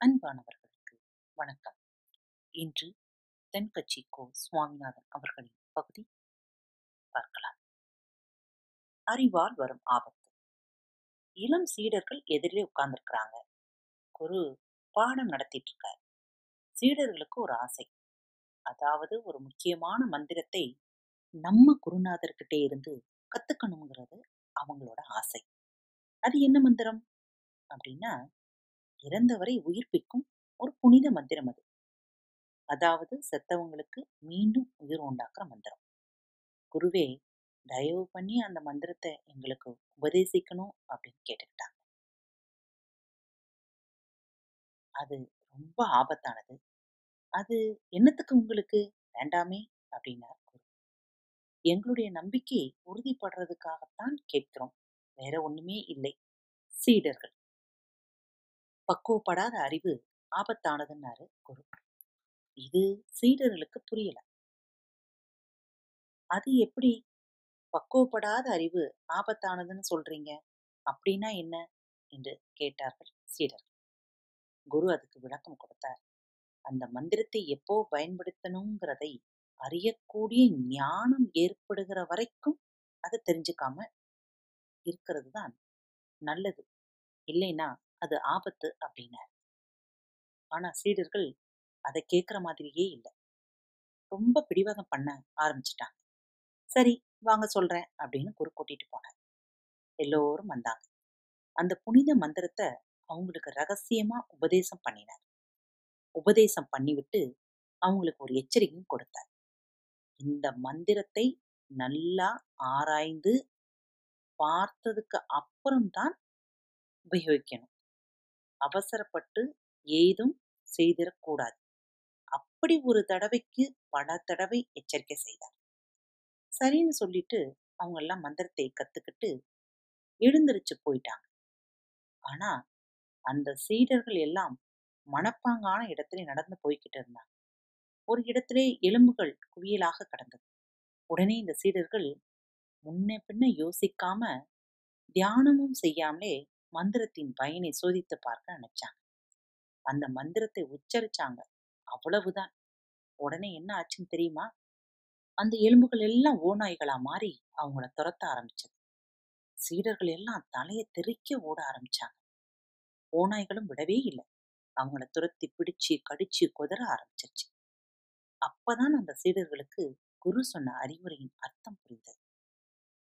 அன்பானவர்களுக்கு வணக்கம். இன்று தென்கட்சி கோ சுவாமிநாதன் அவர்களின் பகுதி பார்க்கலாம். அறிவால் வரும் ஆபத்து. இளம் சீடர்கள் எதிரிலே உட்கார்ந்துருக்கிறாங்க. குரு பாடம் நடத்திட்டு இருக்கார் சீடர்களுக்கு ஒரு ஆசை. அதாவது ஒரு முக்கியமான மந்திரத்தை நம்ம குருநாதர்கிட்டே இருந்து கத்துக்கணுங்கிறது அவங்களோட ஆசை. அது என்ன மந்திரம்? அப்படின்னா இறந்தவரை உயிர்ப்பிக்கும் ஒரு புனித மந்திரம் அது. அதாவது செத்தவங்களுக்கு மீண்டும் உயிர் உண்டாக்குற மந்திரம். குருவே தயவு பண்ணி அந்த மந்திரத்தை எங்களுக்கு உபதேசிக்கணும் அப்படின்னு கேட்டுக்கிட்டாங்க. அது ரொம்ப ஆபத்தானது. அது என்னத்துக்கு உங்களுக்கு? வேண்டாமே அப்படின்னார் எங்களுடைய நம்பிக்கை உறுதிப்படுறதுக்காகத்தான் கேட்கிறோம். வேற ஒண்ணுமே இல்லை. சீடர்கள். பக்குவப்படாத அறிவு ஆபத்தானதுன்னாரு குரு. இது சீடர்களுக்கு புரியல. அது எப்படி பக்குவப்படாத அறிவு ஆபத்தானதுன்னு சொல்றீங்க? அப்படின்னா என்ன? என்று கேட்டார்கள் சீடர்கள். குரு அதுக்கு விளக்கம் கொடுத்தார். அந்த மந்திரத்தை எப்போ பயன்படுத்தணுங்கிறதை அறியக்கூடிய ஞானம் ஏற்படுகிற வரைக்கும் அதை தெரிஞ்சுக்காம இருக்கிறது தான் நல்லது. இல்லைன்னா அது ஆபத்து அப்படின்னார். ஆனா சீடர்கள் அதை கேட்குற மாதிரியே இல்லை. ரொம்ப பிடிவாதம் பண்ண ஆரம்பிச்சிட்டாங்க. சரி வாங்க சொல்றேன் அப்படின்னு குரு கூட்டிட்டு போனார். எல்லோரும் வந்தாங்க. அந்த புனித மந்திரத்தை அவங்களுக்கு ரகசியமா உபதேசம் பண்ணினார். உபதேசம் பண்ணிவிட்டு அவங்களுக்கு ஒரு எச்சரிக்கையும் கொடுத்தார். இந்த மந்திரத்தை நல்லா ஆராய்ந்து பார்த்ததுக்கு அப்புறம்தான் உபயோகிக்கணும். அவசரப்பட்டு ஏதும் செய்திடக்கூடாது. அப்படி ஒரு தடவைக்கு பல தடவை எச்சரிக்கை செய்தார். சரின்னு சொல்லிட்டு அவங்க எல்லாம் மந்திரத்தை கத்துக்கிட்டு எழுந்திருச்சு போயிட்டாங்க. ஆனா அந்த சீடர்கள் எல்லாம் மனப்பாங்கான இடத்துல நடந்து போய்கிட்டு இருந்தாங்க. ஒரு இடத்திலே எலும்புகள் குவியலாக கடந்தது. உடனே இந்த சீடர்கள் முன்ன பின்ன யோசிக்காம தியானமும் செய்யாமலே மந்திரத்தின் பயனை சோதித்து பார்க்க நினைச்சாங்க அந்த மந்திரத்தை உச்சரிச்சாங்க. அவ்வளவுதான். உடனே என்ன ஆச்சுன்னு தெரியுமா? அந்த எலும்புகள் எல்லாம் ஓநாய்களா மாறி அவங்கள துரத்த ஆரம்பிச்சது. சீடர்கள் எல்லாம் தலையை தெறிக்க ஓட ஆரம்பிச்சாங்க. ஓநாய்களும் விடவே இல்லை. அவங்கள துரத்தி பிடிச்சு கடிச்சு குதற ஆரம்பிச்சிருச்சு. அப்பதான் அந்த சீடர்களுக்கு குரு சொன்ன அறிவுரையின் அர்த்தம் புரிந்தது.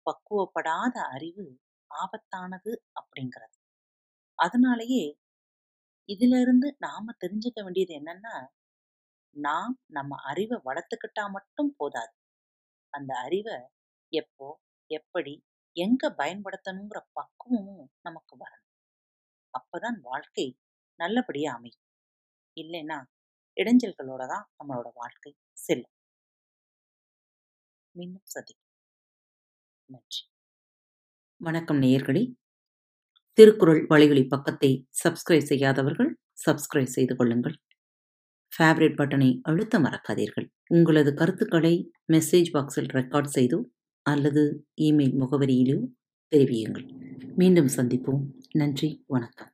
பக்குவப்படாத அறிவு ஆபத்தானது அப்படிங்கிறது. அதனாலேயே இதுல இருந்து நாம தெரிஞ்சுக்க வேண்டியது என்னன்னா நாம் நம்ம அறிவை வளர்த்துக்கிட்டா மட்டும் போதாது. அந்த அறிவை எப்போ எப்படி எங்க பயன்படுத்தணுங்கிற பக்குவமும் நமக்கு வரணும். அப்பதான் வாழ்க்கை நல்லபடியா அமையும். இல்லைன்னா இடைஞ்சல்களோட தான் நம்மளோட வாழ்க்கை செல்லும். மீண்டும் சந்திக்கும் நன்றி. வணக்கம் நேயர்களே. திருக்குறள் வழிகளி பக்கத்தை சப்ஸ்கிரைப் செய்யாதவர்கள் சப்ஸ்கிரைப் செய்து கொள்ளுங்கள். ஃபேவரட் பட்டனை அழுத்த மறக்காதீர்கள். உங்களது கருத்துக்களை மெசேஜ் பாக்ஸில் ரெக்கார்ட் செய்தோ அல்லது இமெயில் முகவரியிலோ தெரிவியுங்கள். மீண்டும் சந்திப்போம். நன்றி. வணக்கம்.